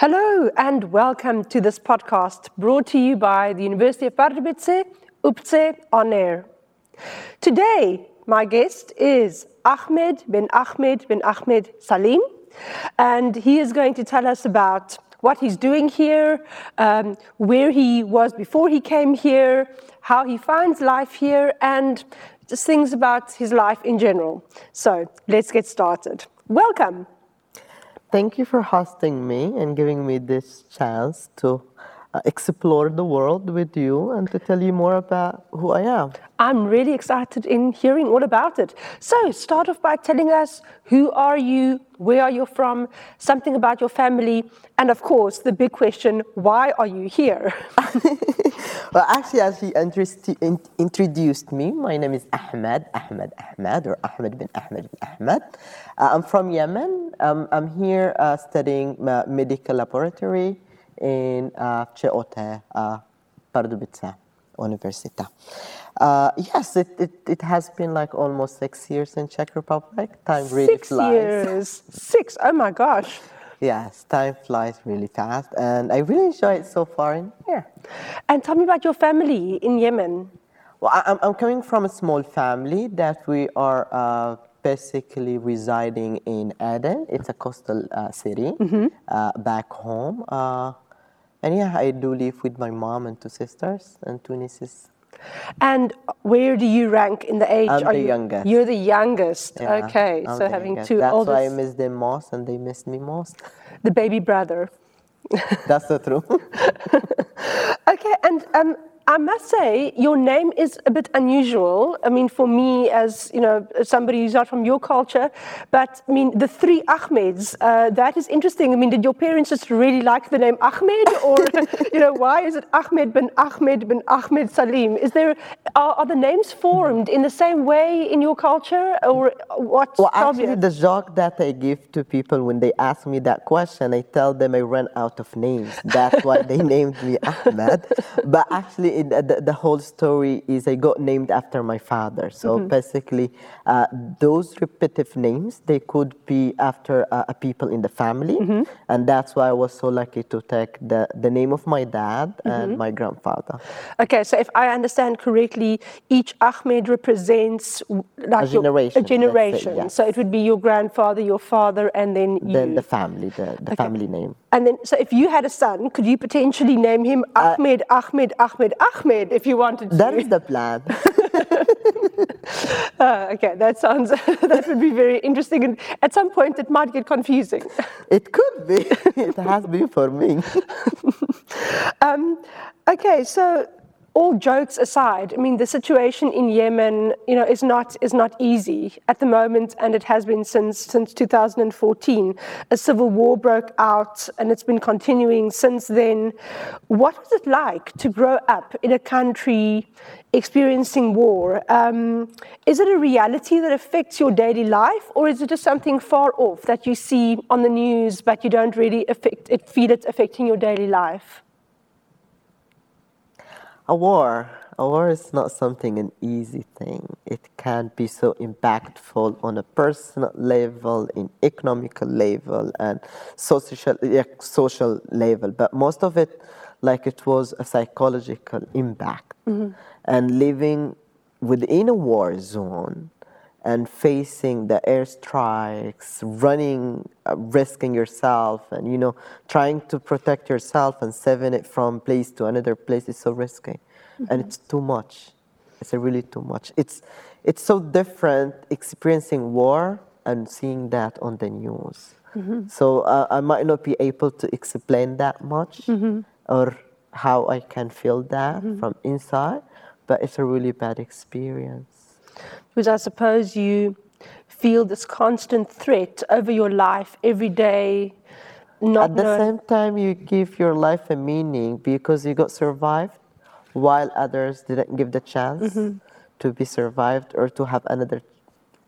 Hello and welcome to this podcast brought to you by the University of Pardubice, UPCE On Air. Today, my guest is Ahmed bin Ahmed bin Ahmed Salem, and he is going to tell us about what he's doing here, um, where he was before he came here, how he finds life here, and just things about his life in general. So let's get started. Welcome. Thank you for hosting me and giving me this chance to explore the world with you and to tell you more about who I am. I'm really excited in hearing all about it. So, start off by telling us who are you, where are you from, something about your family, and of course, the big question why are you here? well, actually, as he introduced me, my name is Ahmed, Ahmed Ahmed, or Ahmed bin Ahmed bin Ahmed. Uh, I'm from Yemen. Um, I'm here uh, studying uh, medical laboratory in uh, Ceote, uh, Pardubice University. Uh, yes, it, it, it has been like almost six years in Czech Republic. Time really six flies. years. Six. Oh my gosh. Yes, time flies really fast, and I really enjoy it so far in here. And tell me about your family in Yemen. Well, I'm, I'm coming from a small family that we are uh, basically residing in Aden. It's a coastal uh, city mm-hmm. uh, back home. And yeah, I do live with my mom and two sisters and two nieces. And where do you rank in the age? I'm Are the you, youngest. You're the youngest. Yeah, okay, I'm so having youngest. two That's older. why I miss them most, and they miss me most. The baby brother. That's the truth. okay, and um, I must say, your name is a bit unusual. I mean, for me, as you know, somebody who's not from your culture, but I mean, the three Ahmeds, uh, that is interesting. I mean, did your parents just really like the name Ahmed, or you know, why is it Ahmed bin Ahmed bin Ahmed Salem? Is there are, are the names formed in the same way in your culture, or what? Well, actually, the joke that I give to people when they ask me that question, I tell them I ran out of names. That's why they named me Ahmed. But actually it, the, the, whole story is I got named after my father. So mm-hmm. basically, uh, those repetitive names they could be after uh, a people in the family, mm-hmm. and that's why I was so lucky to take the, the name of my dad mm-hmm. and my grandfather. Okay, so if I understand correctly, each Ahmed represents like a generation. A generation. It, yes. So it would be your grandfather, your father, and then you. Then the family, the, the okay. family name. And then, so if you had a son, could you potentially name him Ahmed, uh, Ahmed, Ahmed, Ahmed if you wanted to? That is the plan. uh, okay, that sounds, that would be very interesting. And at some point, it might get confusing. It could be. it has been for me. um, okay, so all jokes aside, I mean, the situation in Yemen, you know, is not is not easy at the moment, and it has been since since 2014. A civil war broke out, and it's been continuing since then. What was it like to grow up in a country experiencing war? Um, is it a reality that affects your daily life, or is it just something far off that you see on the news, but you don't really affect it, feel it affecting your daily life? A war. A war is not something an easy thing. It can be so impactful on a personal level in economical level and social social level. But most of it like it was a psychological impact. Mm-hmm. and living within a war zone and facing the airstrikes, running, uh, risking yourself, and you know, trying to protect yourself and saving it from place to another place is so risky, mm-hmm. and it's too much. It's really too much. It's it's so different experiencing war and seeing that on the news. Mm-hmm. So uh, I might not be able to explain that much mm-hmm. or how I can feel that mm-hmm. from inside, but it's a really bad experience because I suppose you feel this constant threat over your life every day. Not At the same time, you give your life a meaning because you got survived while others didn't give the chance mm-hmm. to be survived or to have another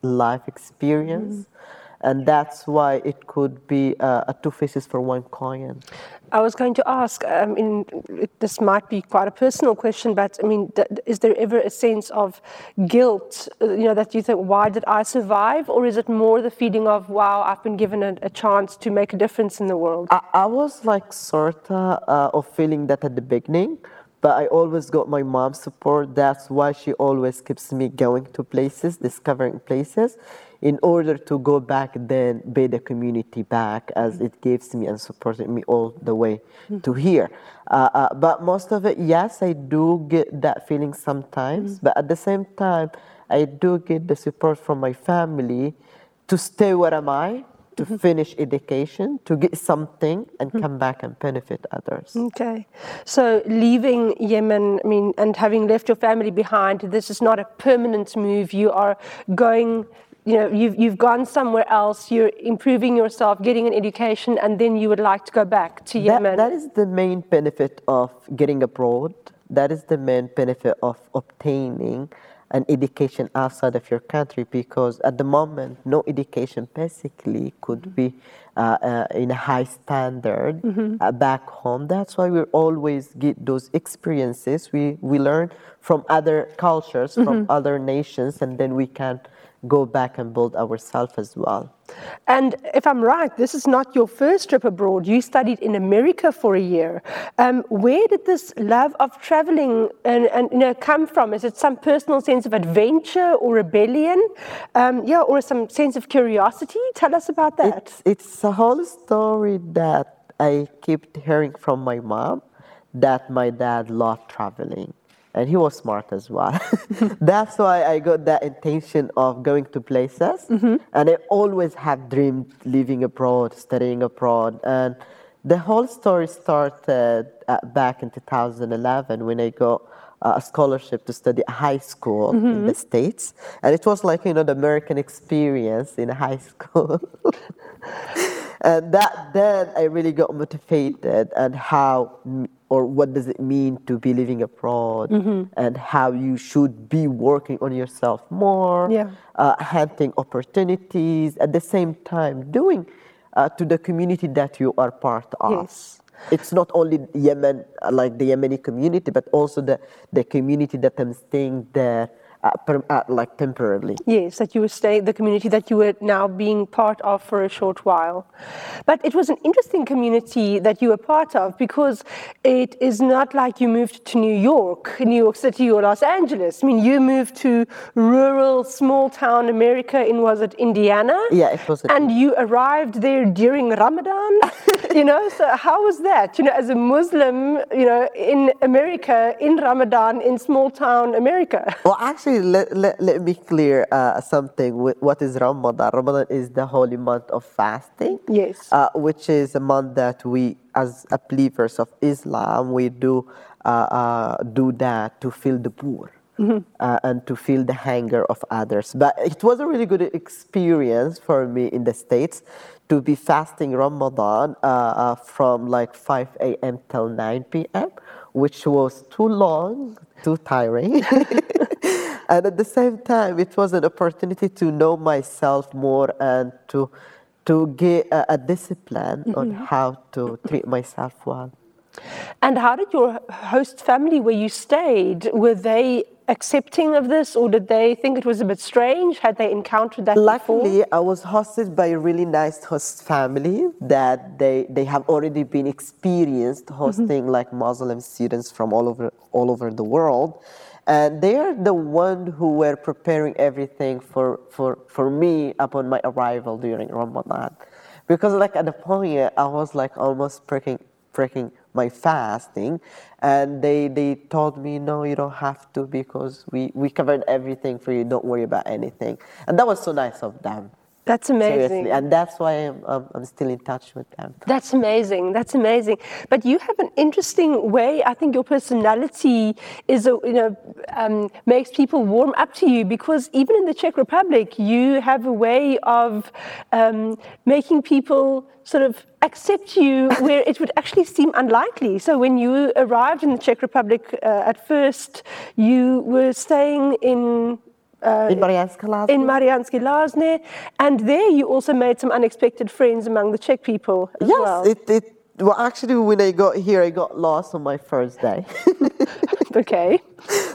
life experience. Mm-hmm. And that's why it could be uh, a two faces for one coin. I was going to ask, I mean, this might be quite a personal question, but I mean, is there ever a sense of guilt, uh, you know, that you think, why did I survive? Or is it more the feeling of, wow, I've been given a, a chance to make a difference in the world? I, I was like sort of, uh, of feeling that at the beginning, but I always got my mom's support. That's why she always keeps me going to places, discovering places in order to go back then pay the community back as it gives me and supported me all the way mm. to here uh, uh, but most of it yes i do get that feeling sometimes mm. but at the same time i do get the support from my family to stay where am i to mm-hmm. finish education, to get something, and mm. come back and benefit others. Okay. So leaving Yemen, I mean, and having left your family behind, this is not a permanent move. You are going you know, you've, you've gone somewhere else, you're improving yourself, getting an education, and then you would like to go back to Yemen. that, that is the main benefit of getting abroad. That is the main benefit of obtaining an education outside of your country because at the moment, no education basically could be uh, uh, in a high standard mm-hmm. uh, back home. That's why we always get those experiences. We, we learn from other cultures, mm-hmm. from other nations, and then we can go back and build ourselves as well. And if I'm right, this is not your first trip abroad. You studied in America for a year. Um, where did this love of traveling and, and, you know, come from? Is it some personal sense of adventure or rebellion? Um, yeah, or some sense of curiosity? Tell us about that. It's, it's a whole story that I keep hearing from my mom that my dad loved traveling and he was smart as well. That's why I got that intention of going to places, mm-hmm. and I always have dreamed living abroad, studying abroad, and the whole story started uh, back in 2011 when I got uh, a scholarship to study high school mm-hmm. in the States. And it was like, you know, the American experience in high school. and that then I really got motivated and how or what does it mean to be living abroad mm-hmm. and how you should be working on yourself more, yeah. uh, hunting opportunities, at the same time doing uh, to the community that you are part of. Yes. It's not only Yemen, like the Yemeni community, but also the, the community that I'm staying there uh, per, uh, like temporarily. Yes, that you were staying, the community that you were now being part of for a short while. But it was an interesting community that you were part of because it is not like you moved to New York, New York City or Los Angeles. I mean, you moved to rural, small town America in, was it Indiana? Yeah, it was. And you arrived there during Ramadan, you know, so how was that? You know, as a Muslim, you know, in America, in Ramadan, in small town America? Well, actually, actually, let, let, let me clear uh, something. What is Ramadan? Ramadan is the holy month of fasting. Yes. Uh, which is a month that we, as believers of Islam, we do uh, uh do that to feel the poor. Mm-hmm. Uh, and to feel the hunger of others. But it was a really good experience for me in the States to be fasting Ramadan uh, from like 5 a.m. till 9 p.m., which was too long, too tiring. and at the same time, it was an opportunity to know myself more and to to get a, a discipline mm-hmm. on how to treat myself well. And how did your host family, where you stayed, were they accepting of this, or did they think it was a bit strange? Had they encountered that Luckily, before? I was hosted by a really nice host family that they, they have already been experienced mm-hmm. hosting mm-hmm. like Muslim students from all over all over the world and they are the one who were preparing everything for, for, for me upon my arrival during Ramadan. Because like at the point I was like almost breaking breaking my fasting and they they told me no you don't have to because we, we covered everything for you, don't worry about anything. And that was so nice of them. That's amazing. Seriously. And that's why I'm, um, I'm still in touch with them. That's amazing. That's amazing. But you have an interesting way. I think your personality is, a, you know, um, makes people warm up to you because even in the Czech Republic, you have a way of um, making people sort of accept you where it would actually seem unlikely. So when you arrived in the Czech Republic uh, at first, you were staying in uh, in Marianska Lázně. in Mariansky Lázně, and there you also made some unexpected friends among the Czech people as yes, well. it, it, well, actually, when I got here, I got lost on my first day. okay.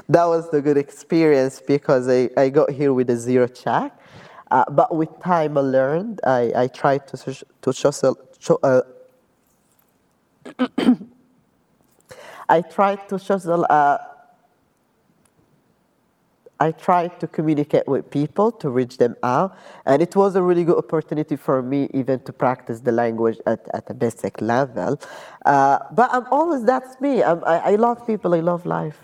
that was the good experience because I, I got here with a zero Czech. Uh, but with time, I learned. I, I tried to to social. So, uh, I tried to social. Uh, I tried to communicate with people to reach them out, and it was a really good opportunity for me even to practice the language at, at a basic level. Uh, but I'm always that's me. I'm, I, I love people. I love life.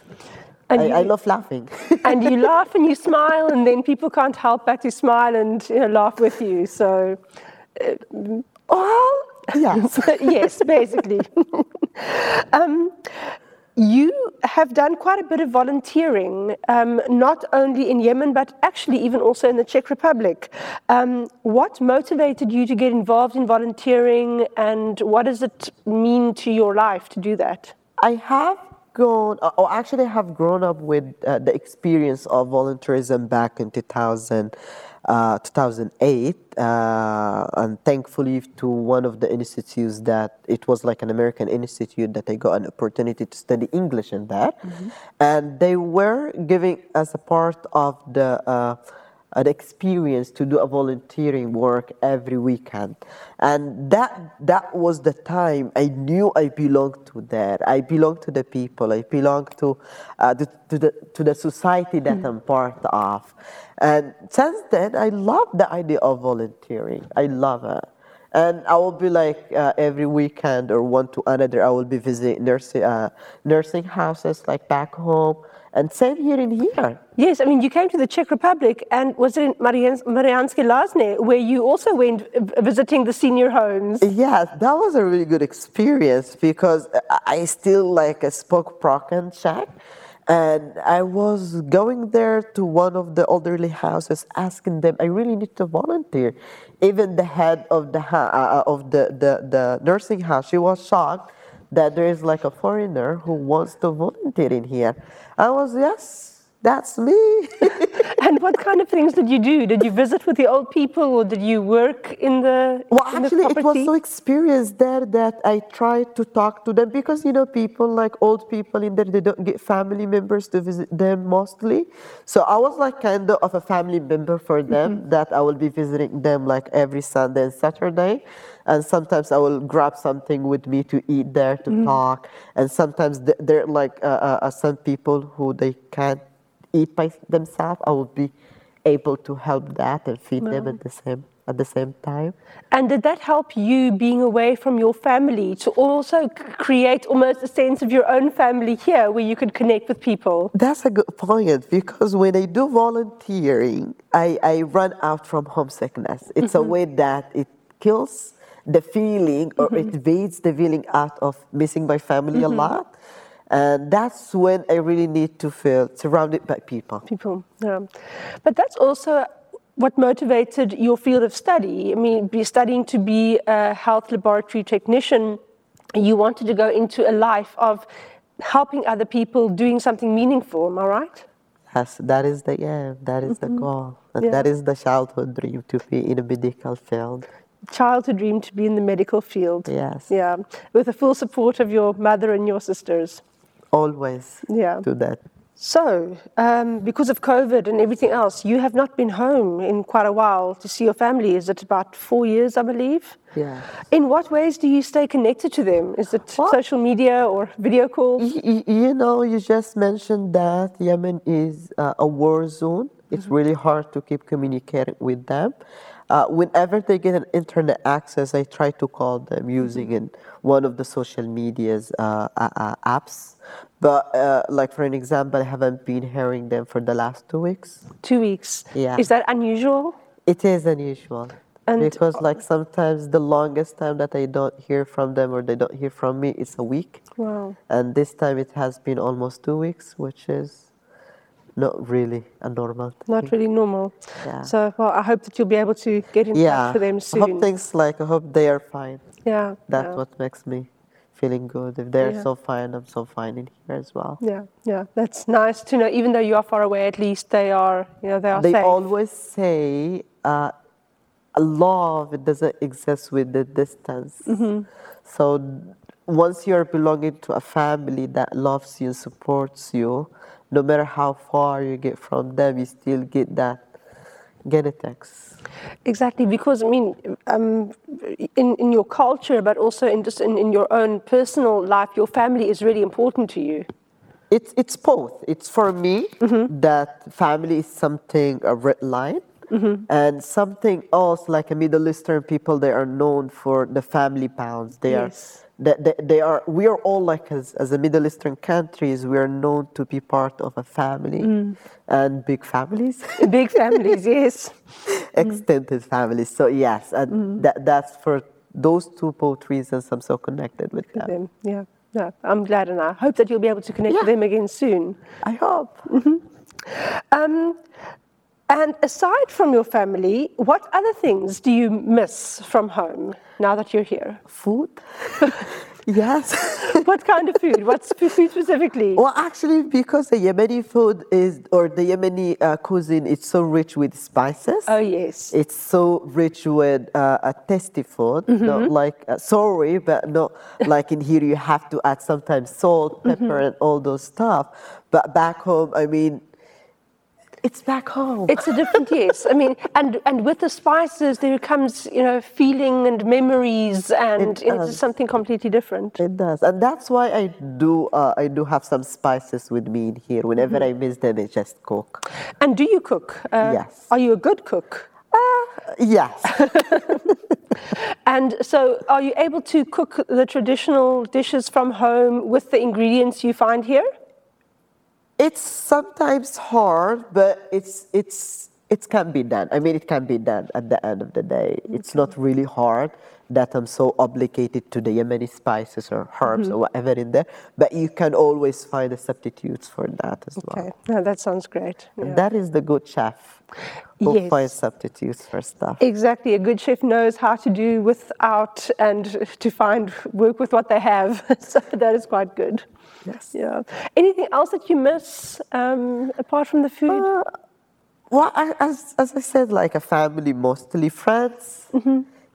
And I, you- I love laughing. and you laugh and you smile, and then people can't help but to smile and you know, laugh with you. So, uh, well, Yes. yes, basically. um, you have done quite a bit of volunteering, um, not only in Yemen, but actually even also in the Czech Republic. Um, what motivated you to get involved in volunteering, and what does it mean to your life to do that? I have gone, uh, or actually, I have grown up with uh, the experience of volunteerism back in 2000, uh, 2008, uh, and thankfully to one of the institutes that it was like an American institute that I got an opportunity to study English in that, and they were giving as a part of the. Uh, an experience to do a volunteering work every weekend. And that that was the time i knew i belonged to there. I belong to the people. I belong to uh, the, to the to the society that i'm part of. And since then i love the idea of volunteering. I love it. And I will be like uh, every weekend or one to another. I will be visiting nursing uh, nursing houses like back home, and same here in here. Yes, I mean, you came to the Czech Republic, and was it in Marians- Mariansky Lázně where you also went uh, visiting the senior homes? Yes, that was a really good experience because I still like I spoke and Czech, and I was going there to one of the elderly houses, asking them, I really need to volunteer. Even the head of the ha- uh, of the, the the nursing house, she was shocked that there is like a foreigner who wants to volunteer in here. I was yes, that's me. and what kind of things did you do? Did you visit with the old people, or did you work in the Well, in the actually, it was so experienced there that I tried to talk to them because you know people like old people in there they don't get family members to visit them mostly. So I was like kind of a family member for them that I will be visiting them like every Sunday and Saturday, and sometimes I will grab something with me to eat there to talk, and sometimes th- they're like uh, uh, uh, some people who they can't eat by themselves. I will be able to help that and feed them at the same at the same time. And did that help you being away from your family to also create almost a sense of your own family here, where you could connect with people? That's a good point because when I do volunteering, I, I run out from homesickness. It's a mm-hmm. way that it kills the feeling or it mm-hmm. evades the feeling out of missing my family a mm-hmm. lot. And that's when I really need to feel surrounded by people. people. Yeah. But that's also what motivated your field of study. I mean, be studying to be a health laboratory technician, you wanted to go into a life of helping other people, doing something meaningful. Am I right? Yes, that is the aim, that is the mm-hmm. goal. And Yeah. that is the childhood dream to be in a medical field. Childhood dream to be in the medical field. Yes. Yeah, with the full support of your mother and your sisters. Always Yeah. do that. So, um, because of COVID and everything else, you have not been home in quite a while to see your family. Is it about four years, I believe? Yeah. In what ways do you stay connected to them? Is it Well- social media or video calls? Y- y- You know, you just mentioned that Yemen is uh, a war zone. It's really hard to keep communicating with them. Uh, whenever they get an internet access, I try to call them using in one of the social media's uh, uh, uh, apps. But, uh, like for an example, I haven't been hearing them for the last two weeks. Two weeks. Yeah. Is that unusual? It is unusual. And- because like sometimes the longest time that I don't hear from them or they don't hear from me is a week. Wow. And this time it has been almost two weeks, which is not really a normal thing. Not really normal. Yeah. So, well, I hope that you'll be able to get in yeah. touch with them soon. I hope things like I hope they are fine. yeah. That's yeah. what makes me feeling good. If they're Yeah. so fine, I'm so fine in here as well. Yeah, yeah, that's nice to know. Even though you are far away, at least they are, you know, they are They safe. always say uh, love it doesn't exist with the distance. Mm-hmm. So once you're belonging to a family that loves you, supports you, no matter how far you get from them, you still get that genetics. Exactly, because I mean, um, in in your culture, but also in just in, in your own personal life, your family is really important to you. It's it's both. It's for me that family is something a red line, Mm-hmm. and something else like a Middle Eastern people. They are known for the family bonds. They Yes. are. They, they, they are. We are all like as as a Middle Eastern countries. We are known to be part of a family, mm. and big families, Big families, yes. extended families. So yes, and mm-hmm. that that's for those two both reasons. I'm so connected with them. Them, yeah. No, I'm glad, and I hope that you'll be able to connect with them again soon. I hope. Mm-hmm. Um, and aside from your family, what other things do you miss from home now that you're here? Food. yes. what kind of food? What's food specifically? Well, actually, because the Yemeni food is, or the Yemeni uh, cuisine, it's so rich with spices. Oh yes. It's so rich with uh, a tasty food. Not like uh, sorry, but not like in here you have to add sometimes salt, pepper, and all those stuff. But back home, I mean, it's back home. It's a different yes. I mean, and and with the spices, there comes you know feeling and memories, and It it's something completely different. It does, and that's why I do. Uh, I do have some spices with me in here. Whenever I miss them, I just cook. And do you cook? Uh, Yes. Are you a good cook? Yes, And so, are you able to cook the traditional dishes from home with the ingredients you find here? It's sometimes hard, but it's it's it can be done. I mean, it can be done at the end of the day. It's not really hard that I'm so obligated to the Yemeni spices or herbs or whatever in there. But you can always find the substitutes for that as well. Okay, no, that sounds great. Yeah. that is the good chef who Yes. finds substitutes for stuff. Exactly, a good chef knows how to do without and to find work with what they have. so that is quite good. Yes. Yeah. Anything else that you miss um, apart from the food? Uh, Well, I, as as I said, like a family, mostly friends.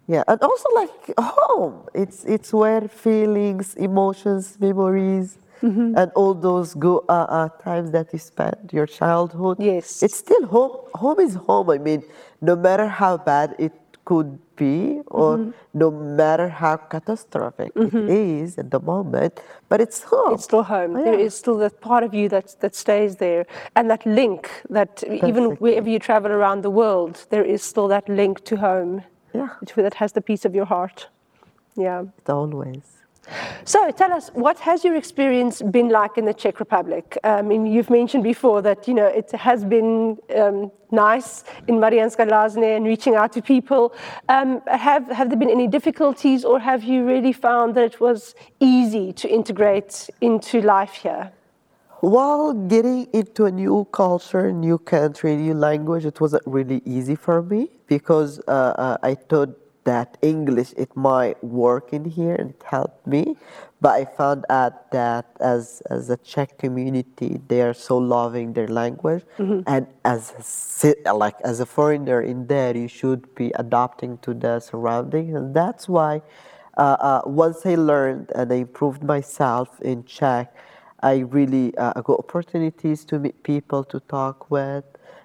Yeah, and also like home. It's it's where feelings, emotions, memories, and all those go uh, uh, times that you spent your childhood. Yes. it's still home. Home is home. I mean, no matter how bad it could be, or no matter how catastrophic it is at the moment, but it's home. It's still home. There Yeah. is still that part of you that that stays there, and that link that even wherever you travel around the world, there is still that link to home. Yeah. That has the peace of your heart. Yeah. always. So tell us, what has your experience been like in the Czech Republic? I mean, you've mentioned before that you know it has been um, nice in Marianska Lazne and reaching out to people. Um, have have there been any difficulties, or have you really found that it was easy to integrate into life here? While getting into a new culture, new country, new language, it wasn't really easy for me because uh, uh, I thought that English it might work in here and help me, but I found out that as as a Czech community, they are so loving their language, and as a, like as a foreigner in there, you should be adapting to the surroundings, and that's why. Uh, uh, once I learned and I improved myself in Czech, I really uh, got opportunities to meet people to talk with.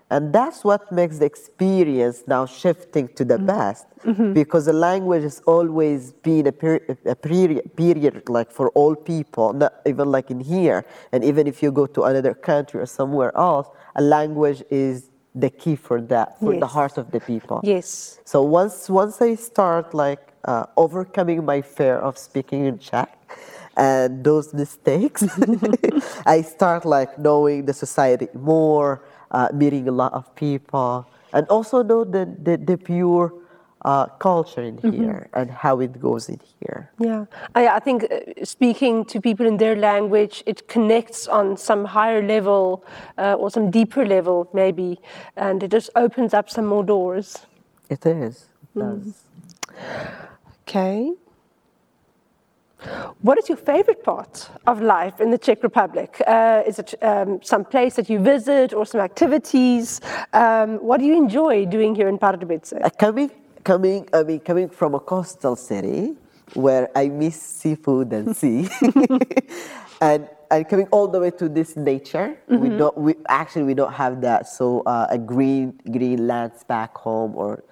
And that's what makes the experience now shifting to the best because the language has always been a, peri- a period, period like for all people, not even like in here. And even if you go to another country or somewhere else, a language is the key for that, for the heart of the people. Yes. So once once I start like uh, overcoming my fear of speaking in Czech and those mistakes, I start like knowing the society more, uh, meeting a lot of people, and also know the the, the pure uh, culture in here and how it goes in here. Yeah, I, I think uh, speaking to people in their language, it connects on some higher level uh, or some deeper level, maybe, and it just opens up some more doors. It is. It does. Okay. What is your favorite part of life in the Czech Republic? Uh, is it um, some place that you visit or some activities? Um, what do you enjoy doing here in Pardubice? Uh, coming, coming, I mean, coming from a coastal city where I miss seafood and sea, and and coming all the way to this nature, mm-hmm. we don't. We actually we don't have that. So uh, a green green lands back home or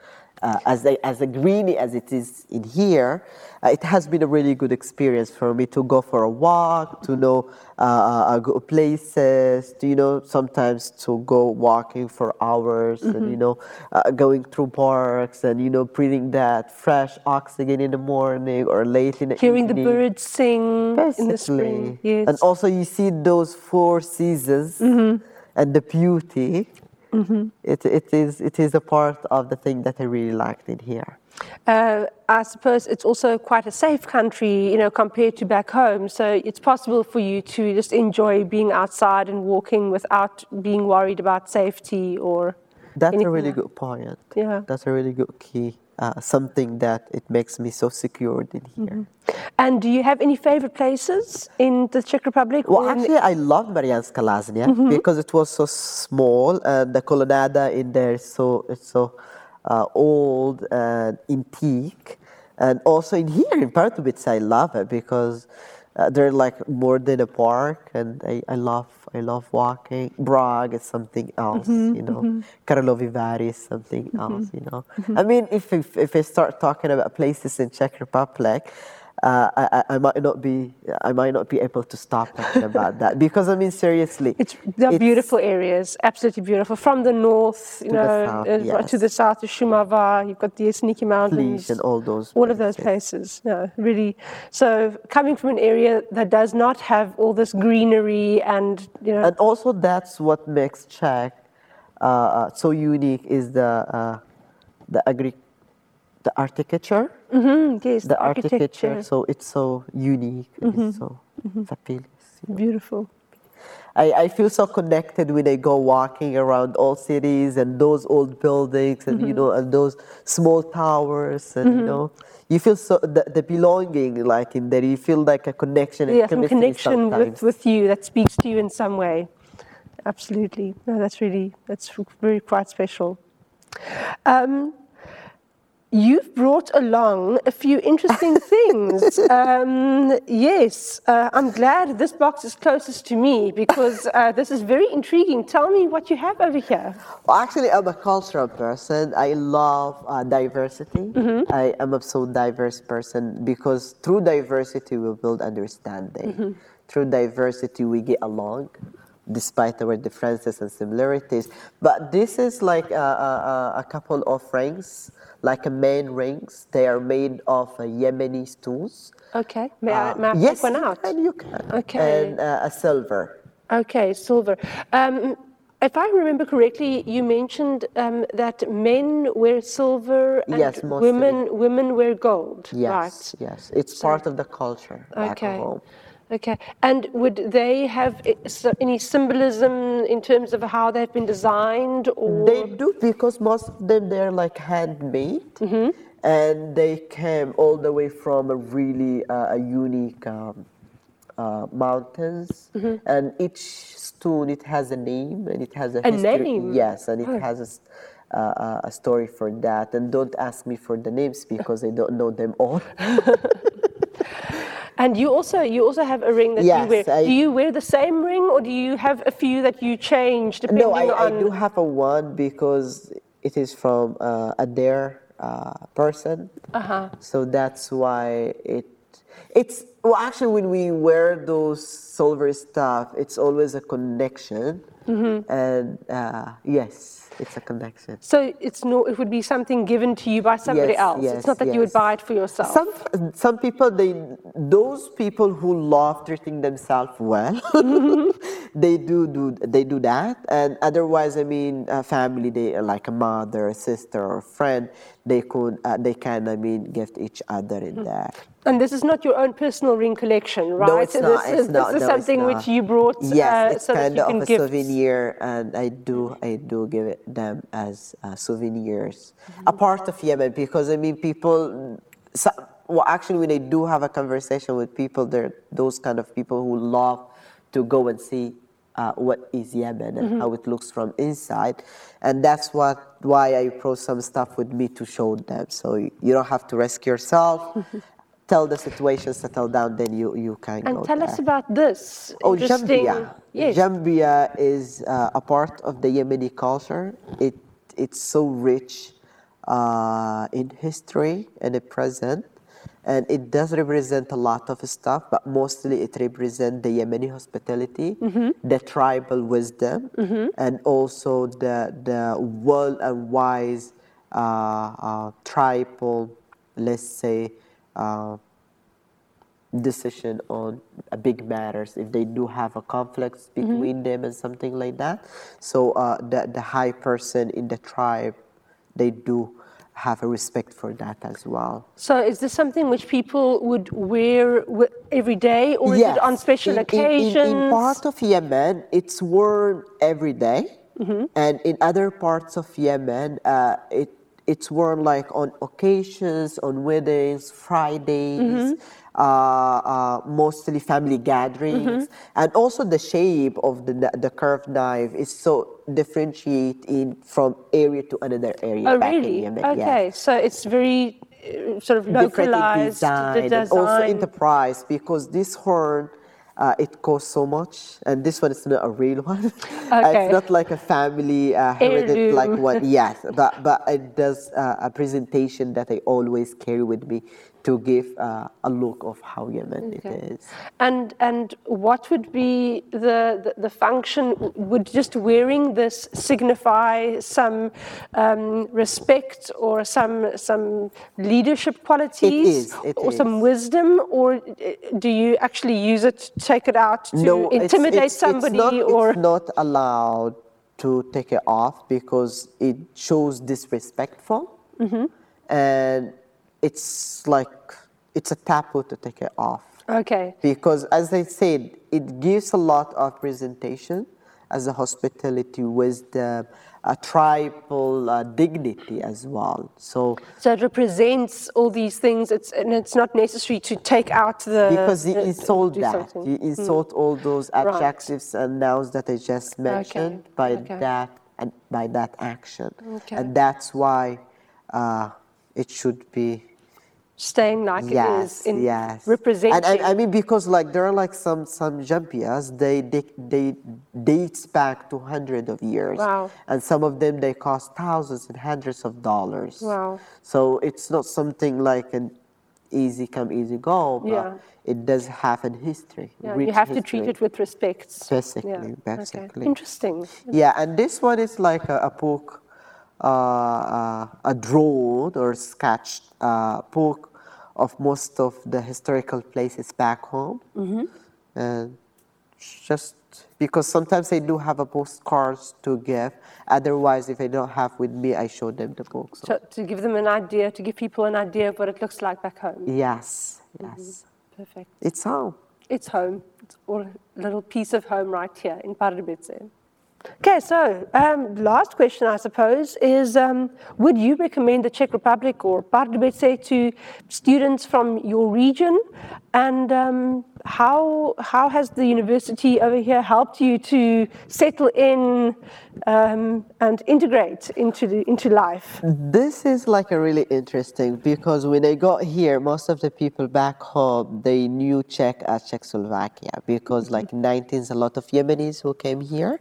uh, as, a, as a greeny as it is in here, uh, it has been a really good experience for me to go for a walk, to know uh, uh places, to, you know, sometimes to go walking for hours mm-hmm. and, you know, uh, going through parks and, you know, breathing that fresh oxygen in the morning or late in the Hearing evening. the birds sing Basically. in the spring. Yes. And also you see those four seasons mm-hmm. and the beauty. Mm-hmm. It, it, is, it is a part of the thing that I really liked in here. Uh, I suppose it's also quite a safe country, you know, compared to back home. So it's possible for you to just enjoy being outside and walking without being worried about safety or. That's a really good point. Yeah. That's a really good key uh, something that it makes me so secured in here. Mm-hmm. And do you have any favorite places in the Czech Republic? Well, actually, I love Marianská Lázně mm-hmm. because it was so small and the colonnada in there is so it's so uh, old and antique. And also in here in Pardubice, I love it because uh, they're like more than a park, and I, I love I love walking. Prague is something else, mm-hmm, you know. mm hmm is something mm-hmm. else, you know. Mm-hmm. I mean, if, if if I start talking about places in Czech Republic, uh, I, I, might not be I might not be able to stop talking about that because I mean seriously, it's the beautiful areas, absolutely beautiful. From the north, you know, south, uh, yes. to the south to Shumava, you've got the Jeseníky Mountains, and all those, all places. of those places. No, really. So coming from an area that does not have all this greenery and you know, and also that's what makes Czech uh, uh so unique is the uh, the agri the architecture. Mm-hmm, yes, the, the architecture. architecture. So it's so unique. Mm-hmm. It's so mm-hmm. fabulous. You know. Beautiful. I, I feel so connected when I go walking around old cities and those old buildings and you mm-hmm. know and those small towers and you mm-hmm. know you feel so the, the belonging like in there you feel like a connection yeah some connection with, with you that speaks to you in some way absolutely no that's really that's very quite special um, You've brought along a few interesting things. Um, yes, uh, I'm glad this box is closest to me because uh, this is very intriguing. Tell me what you have over here. Well, actually, I'm a cultural person. I love uh, diversity. Mm-hmm. I am a so diverse person because through diversity we build understanding. Mm-hmm. Through diversity we get along despite our differences and similarities. But this is like a, a, a couple of rings like a main rings. They are made of uh, Yemeni stools. Okay. May I, uh, may I yes, one out? and you can. Okay. And uh, a silver. Okay, silver. Um, if I remember correctly, you mentioned um, that men wear silver and yes, women women wear gold. Yes, right? yes. It's so, part of the culture okay. Okay. And would they have any symbolism in terms of how they've been designed? Or? They do because most of them they're like handmade, mm-hmm. and they came all the way from a really uh, a unique um, uh, mountains, mm-hmm. and each stone it has a name and it has a, a history. name. Yes, and it oh. has a. Uh, a story for that, and don't ask me for the names because I don't know them all. And you also you also have a ring that yes, you wear. I, do you wear the same ring, or do you have a few that you change depending no, I, on? No, I do have a one because it is from uh, a dear uh, person. Uh-huh. So that's why it it's well actually when we wear those silver stuff, it's always a connection. Mm-hmm. And uh, yes it's a connection. So it's no, it would be something given to you by somebody yes, else. Yes, it's not that yes. you would buy it for yourself. Some some people they those people who love treating themselves well, mm-hmm. they do do they do that. And otherwise, I mean, a family they like a mother, a sister, or a friend, they could uh, they can I mean gift each other in mm-hmm. that. And this is not your own personal ring collection, right? No, it's not. This, it's is, not, this is no, something which you brought. Yes, uh, it's so kind of a souvenir, and I do I do give it them as uh, souvenirs, mm-hmm. a part of Yemen because I mean people. So, well, actually, when I do have a conversation with people, they're those kind of people who love to go and see uh, what is Yemen and mm-hmm. how it looks from inside. And that's what why I brought some stuff with me to show them. So you don't have to risk yourself. tell the situation settle down, then you, you can and go tell there. us about this. Oh, Jambia. Yes. Jambia is uh, a part of the Yemeni culture. It, it's so rich uh, in history and the present. And it does represent a lot of stuff, but mostly it represents the Yemeni hospitality, mm-hmm. the tribal wisdom, mm-hmm. and also the, the well and wise uh, uh, tribal, let's say, uh, decision on big matters if they do have a conflict between mm-hmm. them and something like that. So uh, the the high person in the tribe, they do have a respect for that as well. So is this something which people would wear every day or yes. is it on special in, occasions? In, in, in, part of Yemen, it's worn every day. Mm-hmm. And in other parts of Yemen, uh, it it's worn like on occasions, on weddings, Fridays, mm-hmm. uh, uh, mostly family gatherings, mm-hmm. and also the shape of the the curved knife is so differentiating from area to another area. Oh, really? Okay, yeah. so it's very uh, sort of localized. Design, and also in the price because this horn uh, it costs so much, and this one is not a real one. Okay. it's not like a family uh, heritage like one. Yes, but but it does uh, a presentation that I always carry with me to give uh, a look of how Yemen okay. it is. And and what would be the, the, the function? Would just wearing this signify some um, respect or some some leadership qualities, it is, it or is. some wisdom, or uh, do you actually use it, take it out to no, intimidate it's, it's, somebody? It's not, or it's not allowed to take it off because it shows disrespectful. Mm-hmm. And it's like it's a taboo to take it off. Okay. Because as I said, it gives a lot of presentation as a hospitality wisdom, a tribal uh, dignity as well. So, so it represents all these things. It's and it's not necessary to take out the because he the, insult that. He insult hmm. all those adjectives right. and nouns that I just mentioned okay. by okay. that and by that action, okay. and that's why uh, it should be staying like yes, it is in yes. representing. And I, I, mean, because like there are like some some jambias, they, they they dates back to hundreds of years. Wow. And some of them they cost thousands and hundreds of dollars. Wow. So it's not something like an easy come easy go, but yeah. it does have a history. Yeah, you have history. to treat it with respect. Basically, yeah. basically. Okay. Interesting. Yeah, and this one is like a, a book. Uh, uh, a drawn or sketched uh, book of most of the historical places back home. Mm-hmm. And just because sometimes I do have a postcards to give. Otherwise, if I don't have with me, I show them the books. So. To, to give them an idea, to give people an idea of what it looks like back home. Yes, yes. Mm-hmm. Perfect. It's home. It's home. It's all a little piece of home right here in Pardubice. Okay, so um, last question, I suppose, is um, would you recommend the Czech Republic or Pardubice to students from your region? And um, how, how has the university over here helped you to settle in um, and integrate into, the, into life? This is like a really interesting because when I got here, most of the people back home, they knew Czech as Czechoslovakia because like 19s, a lot of Yemenis who came here.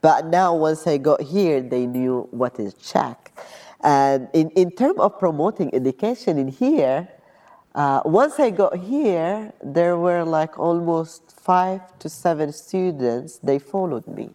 But now, once I got here, they knew what is Czech. And in, in terms of promoting education in here, uh, once I got here, there were like almost five to seven students. They followed me.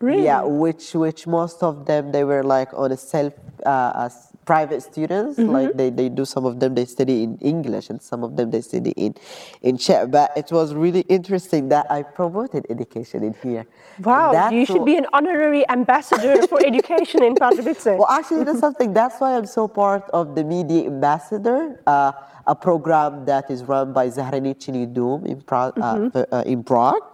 Really? Yeah, which which most of them they were like on a self uh, private students. Mm-hmm. Like they, they do some of them they study in English and some of them they study in in Czech. But it was really interesting that I promoted education in here. Wow, you should be an honorary ambassador for education in Pardubice. Well, actually, that's something. That's why I'm so part of the media ambassador. Uh, a program that is run by Zahraniční dům in, pra- uh, mm-hmm. uh, in Prague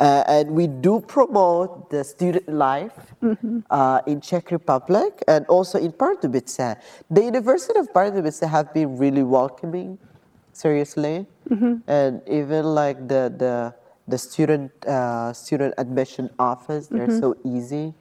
Uh, and we do promote the student life mm-hmm. uh, in Czech Republic and also in Pardubice. The University of Pardubice have been really welcoming, seriously, mm-hmm. and even like the the the student uh, student admission office, they're mm-hmm. so easy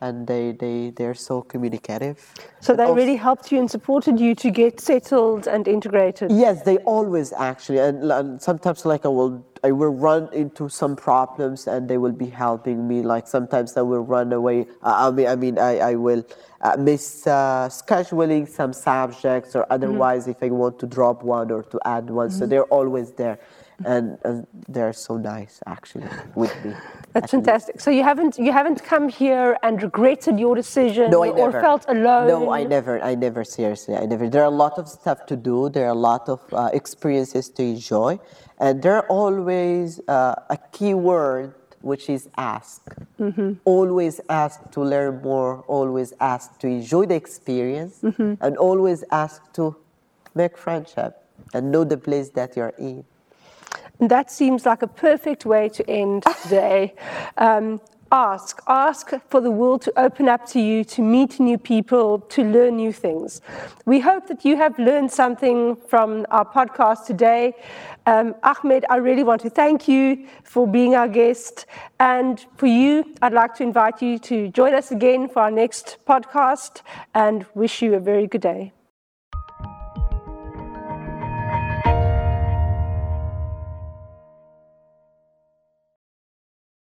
and they, they, they're so communicative. So they really helped you and supported you to get settled and integrated? Yes, they always actually. And, and, sometimes like I will, I will run into some problems and they will be helping me. Like sometimes I will run away. Uh, I mean, I, mean I, I will uh, miss uh, scheduling some subjects or otherwise mm-hmm. if I want to drop one or to add one. Mm-hmm. So they're always there and uh, they're so nice actually with me. That's fantastic. So you haven't you haven't come here and regretted your decision no, or felt alone? No, I never. I never. Seriously, I never. There are a lot of stuff to do. There are a lot of uh, experiences to enjoy, and there are always uh, a key word which is ask. Mm-hmm. Always ask to learn more. Always ask to enjoy the experience, mm-hmm. and always ask to make friendship and know the place that you're in. That seems like a perfect way to end today. Um, ask, ask for the world to open up to you, to meet new people, to learn new things. We hope that you have learned something from our podcast today. Um, Ahmed, I really want to thank you for being our guest. And for you, I'd like to invite you to join us again for our next podcast and wish you a very good day.